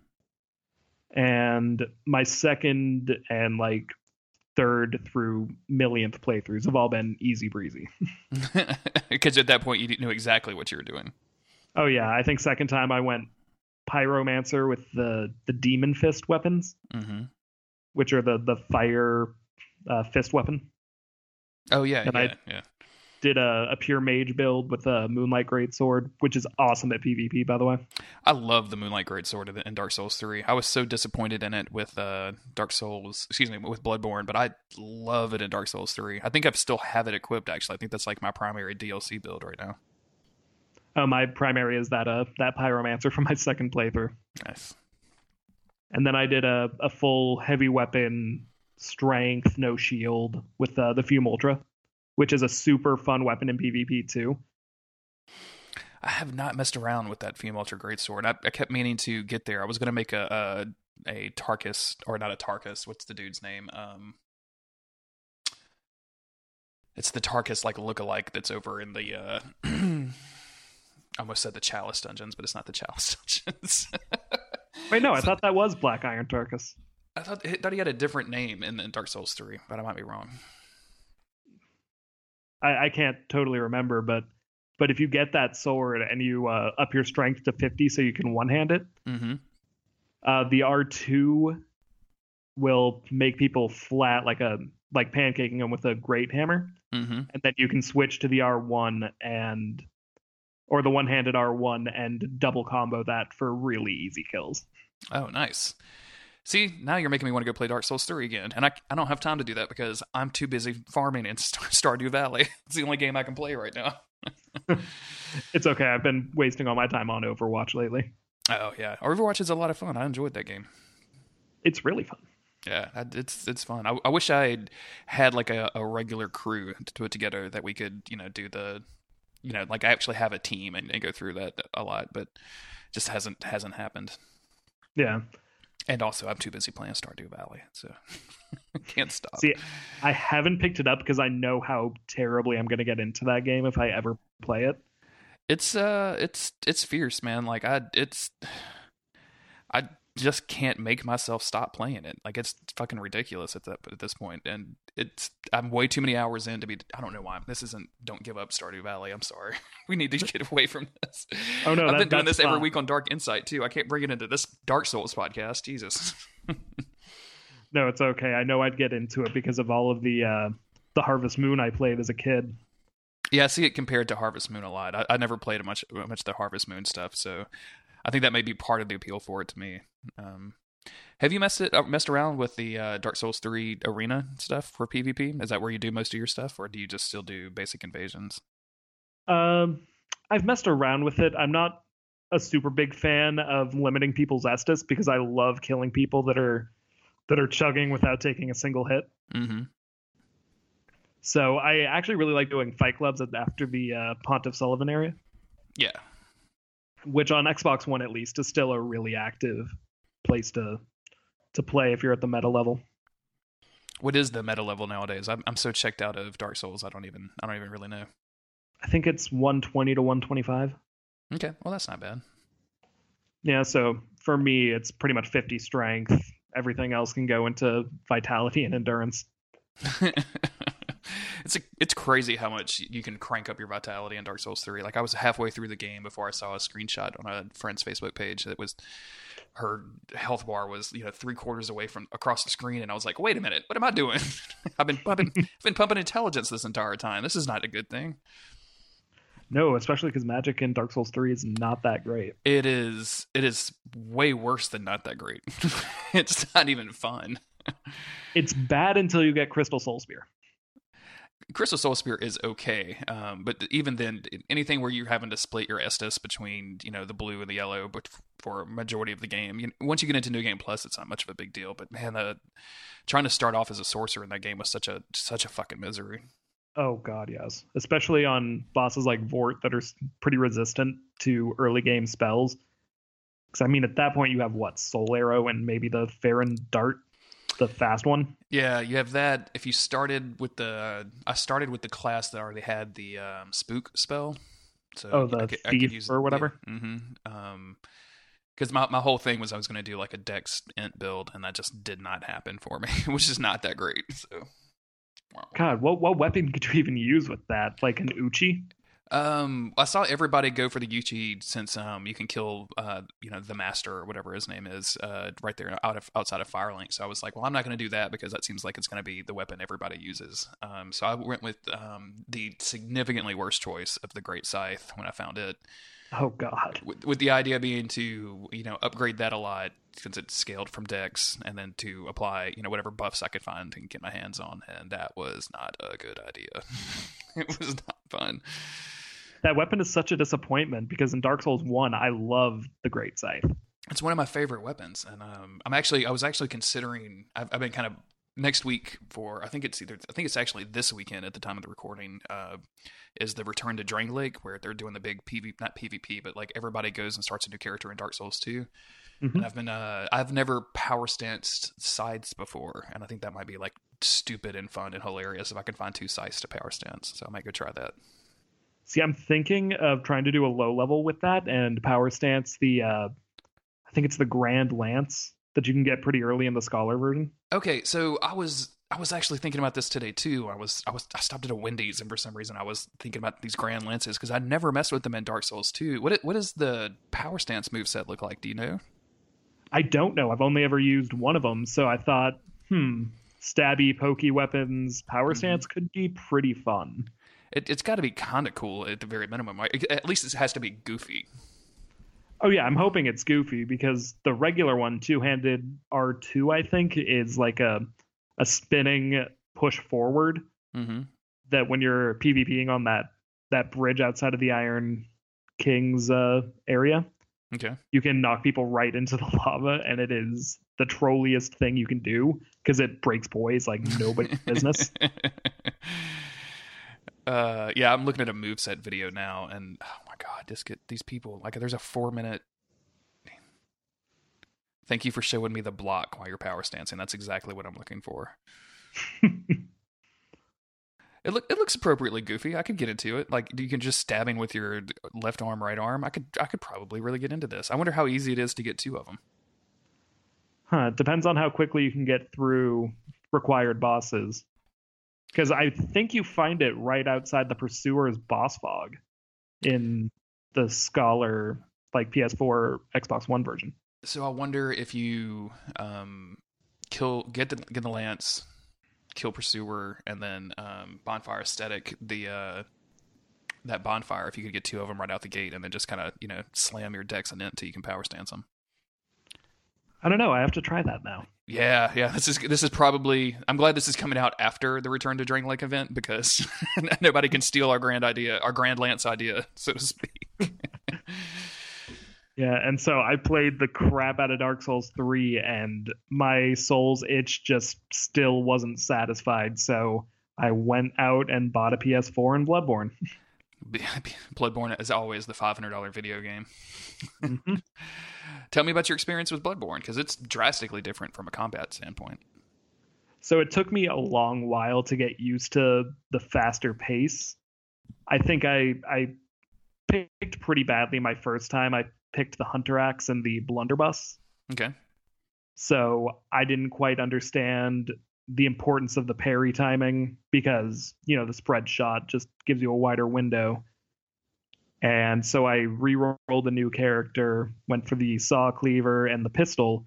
And my second and like third through millionth playthroughs have all been easy breezy. Because at that point, you knew exactly what you were doing. Oh yeah, I think second time I went pyromancer with the the demon fist weapons, Mm-hmm. which are the the fire uh, fist weapon. Oh yeah, And yeah, I- yeah. Did a, a pure mage build with a moonlight greatsword, which is awesome at PvP, by the way. I love the Moonlight Greatsword in- in Dark Souls 3. I was so disappointed in it with uh, Dark Souls, excuse me, with Bloodborne, but I love it in Dark Souls 3. I think I still have it equipped, actually. I think that's like my primary DLC build right now. Uh, my primary is that uh that pyromancer from my second playthrough, Nice. and then I did a, a full heavy weapon strength no shield with uh, the Fume Ultra, which is a super fun weapon in PvP too. I have not messed around with that Fume Ultra Greatsword. I, I kept meaning to get there. I was going to make a, a a Tarkus, or not a Tarkus, what's the dude's name? Um, it's the Tarkus like lookalike that's over in the uh I almost said the Chalice dungeons, but it's not the Chalice dungeons. Wait, no, I thought that was Black Iron Tarkus. I thought, I thought he had a different name in, in Dark Souls 3, but I might be wrong. I, I can't totally remember, but but if you get that sword and you uh, up your strength to 50 so you can one hand it, Mm-hmm. uh, the R2 will make people flat like a like pancaking them with a great hammer, Mm-hmm. and then you can switch to the R1 and or the one-handed R1 and double combo that for really easy kills. Oh, nice. See, now you're making me want to go play Dark Souls 3 again. And I, I don't have time to do that because I'm too busy farming in Star- Stardew Valley. It's the only game I can play right now. It's okay. I've been wasting all my time on Overwatch lately. Oh, yeah. Overwatch is a lot of fun. I enjoyed that game. It's really fun. Yeah, it's it's fun. I, I wish I had had like a, a regular crew to put together that we could, you know, do the, you know, like I actually have a team and, and go through that a lot, but just hasn't hasn't happened. Yeah. And also, I'm too busy playing Stardew Valley, so I can't stop. See, I haven't picked it up because I know how terribly I'm going to get into that game if I ever play it. It's uh, it's it's fierce, man. Like I, it's, I just can't make myself stop playing it. Like it's fucking ridiculous at that at this point, and it's I'm way too many hours in to be. I don't know why. This isn't. Don't give up, Stardew Valley. I'm sorry. We need to get away from this. Oh, no, I've that- been doing this every week on Dark Insight too. I can't bring it into this Dark Souls podcast. Jesus. No, it's okay. I know I'd get into it because of all of the uh, the Harvest Moon I played as a kid. Yeah, I see it compared to Harvest Moon a lot. I, I never played much much the Harvest Moon stuff, so I think that may be part of the appeal for it to me. Um, have you messed it uh, messed around with the uh, Dark Souls three arena stuff for PvP? Is that where you do most of your stuff, or do you just still do basic invasions? Um, I've messed around with it. I'm not a super big fan of limiting people's Estus because I love killing people that are that are chugging without taking a single hit. Mm-hmm. So I actually really like doing fight clubs after the uh, Pontiff Sulyvahn area. Yeah, which on Xbox One at least is still a really active place to to play if you're at the meta level. What is the meta level nowadays? I'm I'm so checked out of Dark Souls. I don't even I don't even really know. I think it's 120 to 125. Okay, well that's not bad. Yeah, so for me it's pretty much 50 strength. Everything else can go into vitality and endurance. it's a, it's crazy how much you can crank up your vitality in Dark Souls 3. Like I was halfway through the game before I saw a screenshot on a friend's Facebook page that was her health bar was you know three quarters away from across the screen, and I was like, wait a minute, what am I doing? I've been I've been, I've been pumping intelligence this entire time. This is not a good thing. No, especially because magic in Dark Souls 3 is not that great. It is. It is way worse than not that great. it's not even fun. it's bad until you get Crystal Soul Spear. Crystal Soul Spear is okay, um, but even then, anything where you're having to split your Estus between you know the blue and the yellow, but for a majority of the game, you, once you get into New Game Plus, it's not much of a big deal. But man, the, trying to start off as a sorcerer in that game was such a such a fucking misery. Oh god, yes, especially on bosses like Vordt that are pretty resistant to early game spells. Because I mean, at that point, you have what Soul Arrow and maybe the Farron Dart the fast one. Yeah, you have that. If you started with the, I started with the class that already had the um, spook spell. So oh, the I could, I could use, or whatever. Yeah, mm-hmm. Um, because my, my whole thing was I was going to do like a Dex int build, and that just did not happen for me, which is not that great. So, wow. God, what what weapon could you even use with that? Like an Uchi? Um, I saw everybody go for the Uchi since um you can kill uh you know the master or whatever his name is uh right there out of outside of Firelink. So I was like, well, I'm not going to do that because that seems like it's going to be the weapon everybody uses. Um, so I went with um the significantly worse choice of the Great Scythe when I found it. Oh God! With, with the idea being to you know upgrade that a lot since it's scaled from Dex, and then to apply you know whatever buffs I could find and get my hands on, and that was not a good idea. it was not fun that weapon is such a disappointment because in Dark Souls One, I love the Great Scythe. It's one of my favorite weapons, and um, I'm actually I was actually considering. I've, I've, been kind of next week for I think it's either I think it's actually this weekend at the time of the recording uh, is the Return to Drangleic where they're doing the big PV not PvP but like everybody goes and starts a new character in Dark Souls 2. Mm-hmm. And I've been uh, I've never power stanced scythes before, and I think that might be like stupid and fun and hilarious if I can find two scythes to power stance. So I might go try that. See, I'm thinking of trying to do a low level with that and power stance the uh I think it's the Grand Lance that you can get pretty early in the scholar version. Okay, so I was I was actually thinking about this today too. I was I was I stopped at a Wendy's and for some reason I was thinking about these Grand Lances because I'd never messed with them in Dark Souls 2. What what does the power stance move set look like? Do you know? I don't know. I've only ever used one of them, so I thought, hmm, stabby, pokey weapons, power mm-hmm. stance could be pretty fun it, has got to be kind of cool at the very minimum. At least it has to be goofy. Oh yeah, I'm hoping it's goofy because the regular one, two-handed R2, I think, is like a a spinning push forward. Mm-hmm. That when you're PvPing on that that bridge outside of the Iron King's uh, area, okay, you can knock people right into the lava, and it is the trolliest thing you can do because it breaks boys like nobody's business. Uh, yeah, I'm looking at a moveset video now, and oh my god, just get these people. Like, there's a four minute. Thank you for showing me the block while you're power stancing. That's exactly what I'm looking for. it look it looks appropriately goofy. I could get into it. Like you can just stabbing with your left arm, right arm. I could I could probably really get into this. I wonder how easy it is to get two of them. Huh. It depends on how quickly you can get through required bosses because I think you find it right outside the Pursuer's boss fog in the Scholar like PS4 Xbox One version. So I wonder if you um kill get the get the lance, kill pursuer, and then um, bonfire ascetic. The uh, that bonfire, if you could get two of them right out the gate, and then just kind of you know slam your Dex and until you can power stance them. I don't know. I have to try that now. Yeah, yeah. This is this is probably. I'm glad this is coming out after the Return to Drangleic event because nobody can steal our grand idea, our grand lance idea, so to speak. yeah, and so I played the crap out of Dark Souls three, and my soul's itch just still wasn't satisfied. So I went out and bought a PS4 and Bloodborne. Bloodborne is always the five hundred dollar video game. Mm-hmm. Tell me about your experience with Bloodborne because it's drastically different from a combat standpoint. So it took me a long while to get used to the faster pace. I think I I picked pretty badly my first time. I picked the hunter axe and the blunderbuss. Okay. So I didn't quite understand the importance of the parry timing because you know the spread shot just gives you a wider window and so I re-rolled a new character, went for the saw cleaver and the pistol,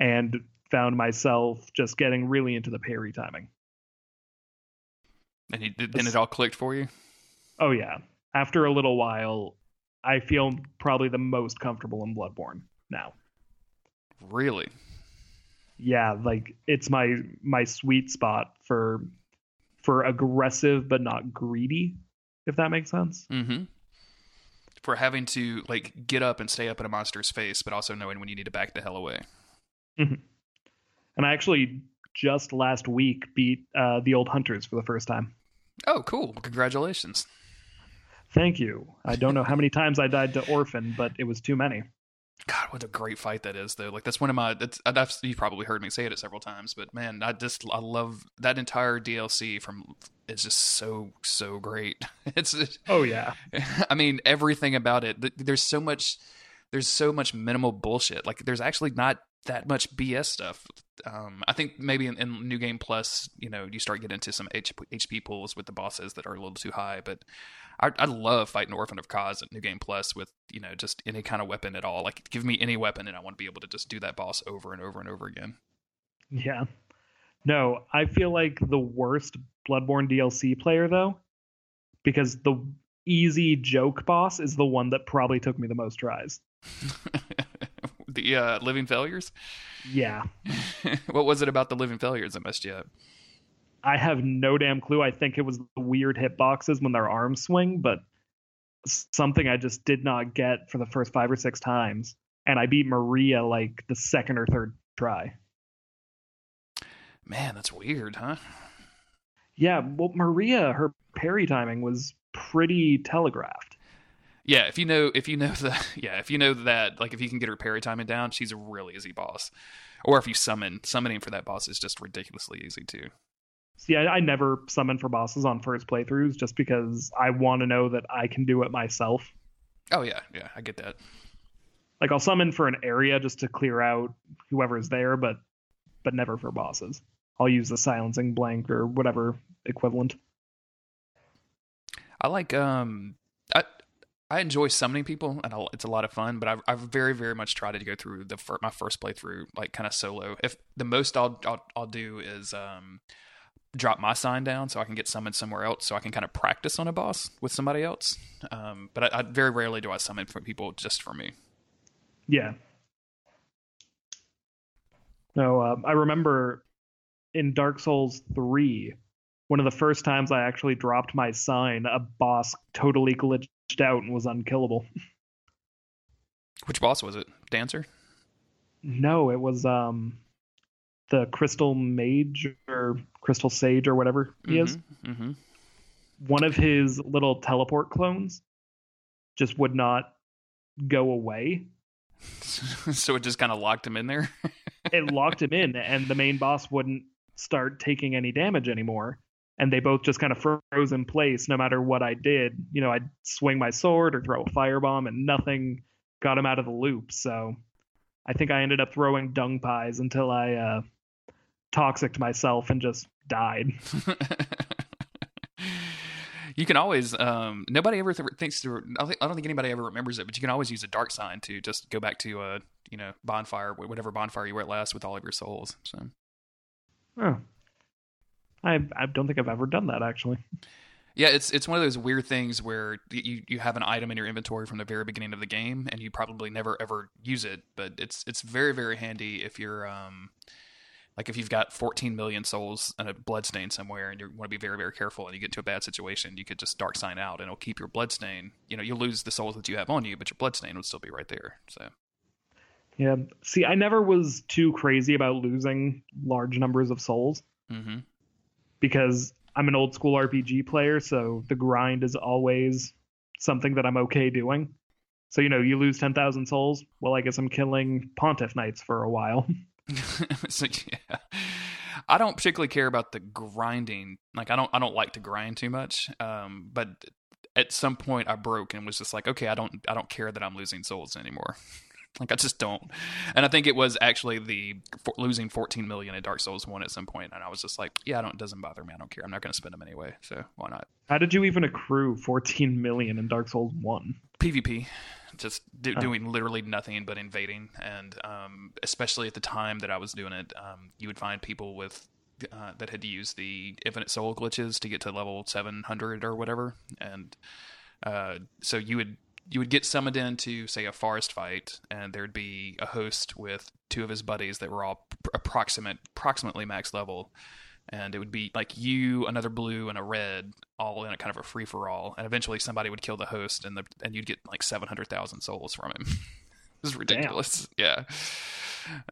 and found myself just getting really into the parry timing. And you, then it all clicked for you. Oh yeah. After a little while, I feel probably the most comfortable in Bloodborne now. Really? Yeah, like it's my my sweet spot for for aggressive but not greedy, if that makes sense. Mm-hmm for having to like get up and stay up in a monster's face, but also knowing when you need to back the hell away. Mm-hmm. And I actually just last week beat uh, the old hunters for the first time. Oh, cool! Congratulations. Thank you. I don't know how many times I died to orphan, but it was too many. What a great fight that is, though. Like that's one of my. That's, that's you've probably heard me say it several times, but man, I just I love that entire DLC from. It's just so so great. It's oh yeah. I mean everything about it. There's so much. There's so much minimal bullshit. Like there's actually not that much BS stuff. Um, I think maybe in, in, New Game Plus, you know, you start getting into some HP pools with the bosses that are a little too high. But I, I love fighting Orphan of Kos at New Game Plus with you know just any kind of weapon at all. Like give me any weapon, and I want to be able to just do that boss over and over and over again. Yeah. No, I feel like the worst Bloodborne DLC player though, because the easy joke boss is the one that probably took me the most tries. the uh, living failures. Yeah. what was it about the living failures that messed you up? I have no damn clue. I think it was the weird hitboxes when their arms swing, but something I just did not get for the first five or six times. And I beat Maria like the second or third try. Man, that's weird, huh? Yeah, well, Maria, her parry timing was pretty telegraphed. Yeah, if you know if you know the yeah, if you know that like if you can get her parry timing down, she's a really easy boss. Or if you summon summoning for that boss is just ridiculously easy too. See, I, I never summon for bosses on first playthroughs just because I want to know that I can do it myself. Oh yeah, yeah, I get that. Like I'll summon for an area just to clear out whoever's there, but but never for bosses. I'll use the silencing blank or whatever equivalent. I like um I I enjoy summoning people, and it's a lot of fun. But I've, I've very, very much tried to go through the my first playthrough like kind of solo. If the most I'll, I'll I'll do is um, drop my sign down so I can get summoned somewhere else, so I can kind of practice on a boss with somebody else. Um, but I, I, very rarely do I summon for people just for me. Yeah. No, um, I remember in Dark Souls three, one of the first times I actually dropped my sign, a boss totally glitched out and was unkillable. Which boss was it? Dancer? No, it was um the Crystal Mage or Crystal Sage or whatever he mm-hmm, is. Mm-hmm. One of his little teleport clones just would not go away. so it just kind of locked him in there. it locked him in, and the main boss wouldn't start taking any damage anymore and they both just kind of froze in place no matter what I did. You know, I'd swing my sword or throw a firebomb and nothing got him out of the loop. So I think I ended up throwing dung pies until I uh, toxicked myself and just died. you can always um, nobody ever th- thinks to I don't think anybody ever remembers it but you can always use a dark sign to just go back to a uh, you know bonfire whatever bonfire you were at last with all of your souls so Oh. I I don't think I've ever done that actually. Yeah, it's it's one of those weird things where you you have an item in your inventory from the very beginning of the game, and you probably never ever use it. But it's it's very very handy if you're um like if you've got 14 million souls and a bloodstain somewhere, and you want to be very very careful, and you get into a bad situation, you could just dark sign out, and it'll keep your bloodstain. You know, you'll lose the souls that you have on you, but your bloodstain would still be right there. So. Yeah. See, I never was too crazy about losing large numbers of souls Mm-hmm. because I'm an old school RPG player, so the grind is always something that I'm okay doing. So, you know, you lose 10,000 souls. Well, I guess I'm killing Pontiff Knights for a while. so yeah, I don't particularly care about the grinding. Like I don't I don't like to grind too much. Um, but at some point I broke and was just like, okay, I don't I don't care that I'm losing souls anymore. Like I just don't. And I think it was actually the for, losing 14 million in Dark Souls one at some point, and I was just like, yeah, I don't. It doesn't bother me. I don't care. I'm not going to spend them anyway. So why not? How did you even accrue 14 million in Dark Souls 1? PvP, just do, Oh. doing literally nothing but invading, and um, especially at the time that I was doing it, um, you would find people with uh, that had used the infinite soul glitches to get to level 700 or whatever, and uh, so you would you would get summoned into say a forest fight, and there'd be a host with two of his buddies that were all pr- approximate approximately max level. And it would be like you, another blue, and a red, all in a kind of a free for all. And eventually, somebody would kill the host, and the and you'd get like seven hundred thousand souls from him. it was ridiculous. Yeah.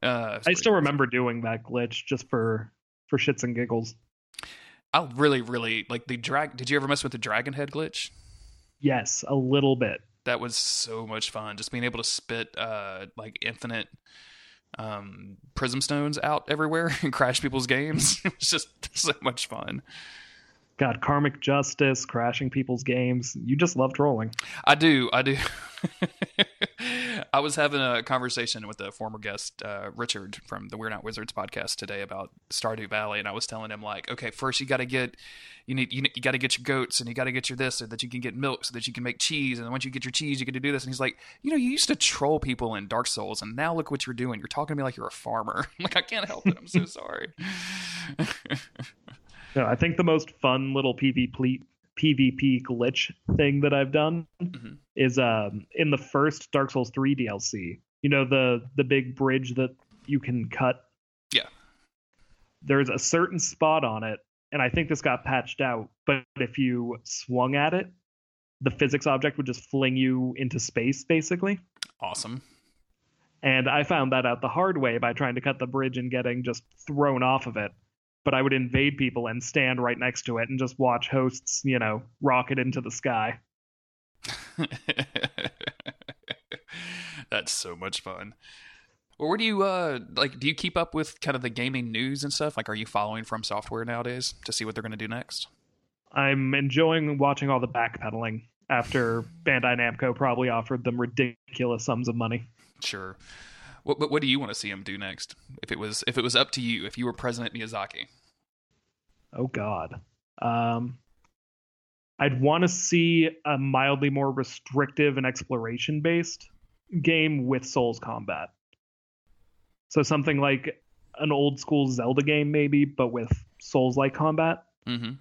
Uh, it's I still crazy. remember doing that glitch just for for shits and giggles. I really, really like the drag. Did you ever mess with the dragon head glitch? Yes, a little bit. That was so much fun. Just being able to spit uh like infinite um prism stones out everywhere and crash people's games. it was just so much fun. God, karmic justice, crashing people's games. You just love trolling. I do. I do. I was having a conversation with a former guest, uh, Richard from the We're Not Wizards podcast today about Stardew Valley, and I was telling him like, okay, first you got to get you need you, you got to get your goats, and you got to get your this, so that you can get milk, so that you can make cheese, and once you get your cheese, you get to do this. And he's like, you know, you used to troll people in Dark Souls, and now look what you're doing. You're talking to me like you're a farmer. I'm like, I can't help it. I'm so sorry. No, I think the most fun little PvP PvP glitch thing that I've done Mhm. is um, in the first Dark Souls 3 DLC. You know the the big bridge that you can cut. Yeah. There's a certain spot on it, and I think this got patched out. But if you swung at it, the physics object would just fling you into space, basically. awesome. And I found that out the hard way by trying to cut the bridge and getting just thrown off of it. But I would invade people and stand right next to it and just watch hosts, you know, rocket into the sky. That's so much fun. Well, where do you uh like? Do you keep up with kind of the gaming news and stuff? Like, are you following FromSoftware nowadays to see what they're going to do next? I'm enjoying watching all the backpedaling after Bandai Namco probably offered them ridiculous sums of money. Sure. What, but what do you want to see him do next? If it was if it was up to you, if you were President Miyazaki, Oh God. Um, I'd want to see a mildly more restrictive and exploration based game with Souls combat. So something like an old school Zelda game, maybe, but with Souls like combat. mm-hmm.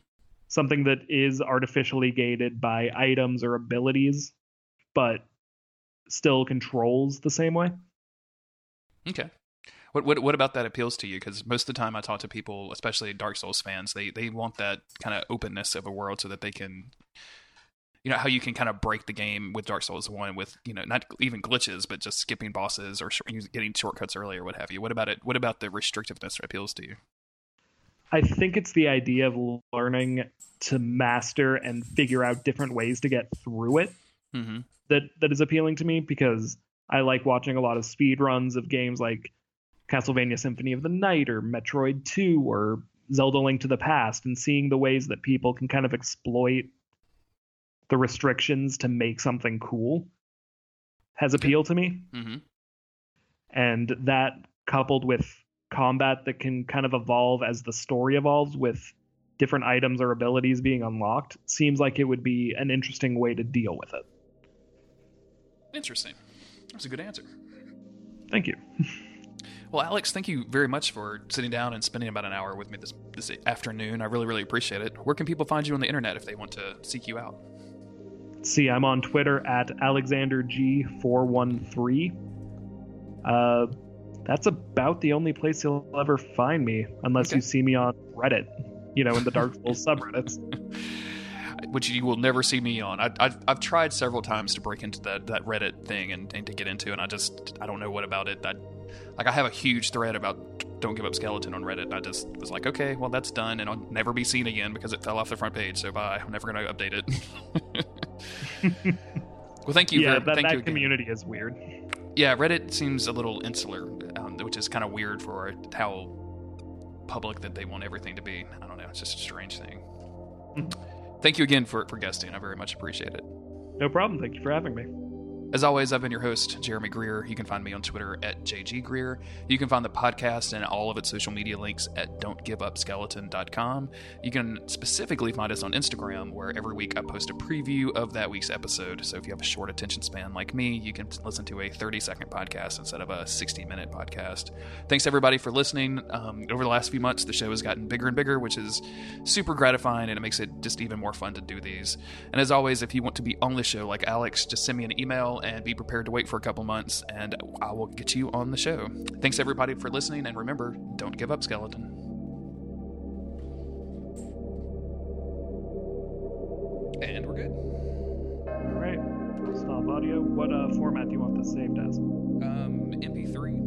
Something that is artificially gated by items or abilities, but still controls the same way. Okay. What what what about that appeals to you? Because most of the time I talk to people, especially Dark Souls fans, they they want that kind of openness of a world so that they can, you know, how you can kind of break the game with Dark Souls One with you know not even glitches, but just skipping bosses or sh- getting shortcuts early or what have you. What about it? What about the restrictiveness that appeals to you? I think it's the idea of learning to master and figure out different ways to get through it Mm-hmm. that that is appealing to me because I like watching a lot of speed runs of games like Castlevania Symphony of the Night or Metroid 2 or Zelda Link to the Past and seeing the ways that people can kind of exploit the restrictions to make something cool has appeal to me Mm-hmm. and that coupled with combat that can kind of evolve as the story evolves with different items or abilities being unlocked seems like it would be an interesting way to deal with it. Interesting. That's a good answer. Thank you. Well, Alex, thank you very much for sitting down and spending about an hour with me this this afternoon. I really, really appreciate it. Where can people find you on the internet if they want to seek you out? See, I'm on Twitter at AlexanderG413. Uh, that's about the only place you'll ever find me, unless Okay. you see me on Reddit, you know, in the Dark Souls subreddits. Which you will never see me on. I, I've, I've tried several times to break into that, that Reddit thing and, and to get into, and I just I don't know what about it. I, like I have a huge thread about don't give up skeleton on Reddit. And I just was like, okay, well that's done, and I'll never be seen again because it fell off the front page. So bye. I'm never gonna update it. well, thank you. yeah, for, that, thank that you again. community is weird. Yeah, Reddit seems a little insular, um, which is kind of weird for how public that they want everything to be. I don't know. It's just a strange thing. Thank you again for, for guesting. I very much appreciate it. No problem. Thank you for having me. As always, I've been your host, Jeremy Greer. You can find me on Twitter at JGGreer. You can find the podcast and all of its social media links at don'tgiveupskeleton.com. You can specifically find us on Instagram, where every week I post a preview of that week's episode. So if you have a short attention span like me, you can listen to a 30 second podcast instead of a 60 minute podcast. Thanks everybody for listening. Um, over the last few months, the show has gotten bigger and bigger, which is super gratifying and it makes it just even more fun to do these. And as always, if you want to be on the show like Alex, just send me an email and be prepared to wait for a couple months and I will get you on the show. Thanks everybody for listening and remember, don't give up, skeleton. And we're good. All right. Stop audio. What uh, format do you want this saved as? Um, MP3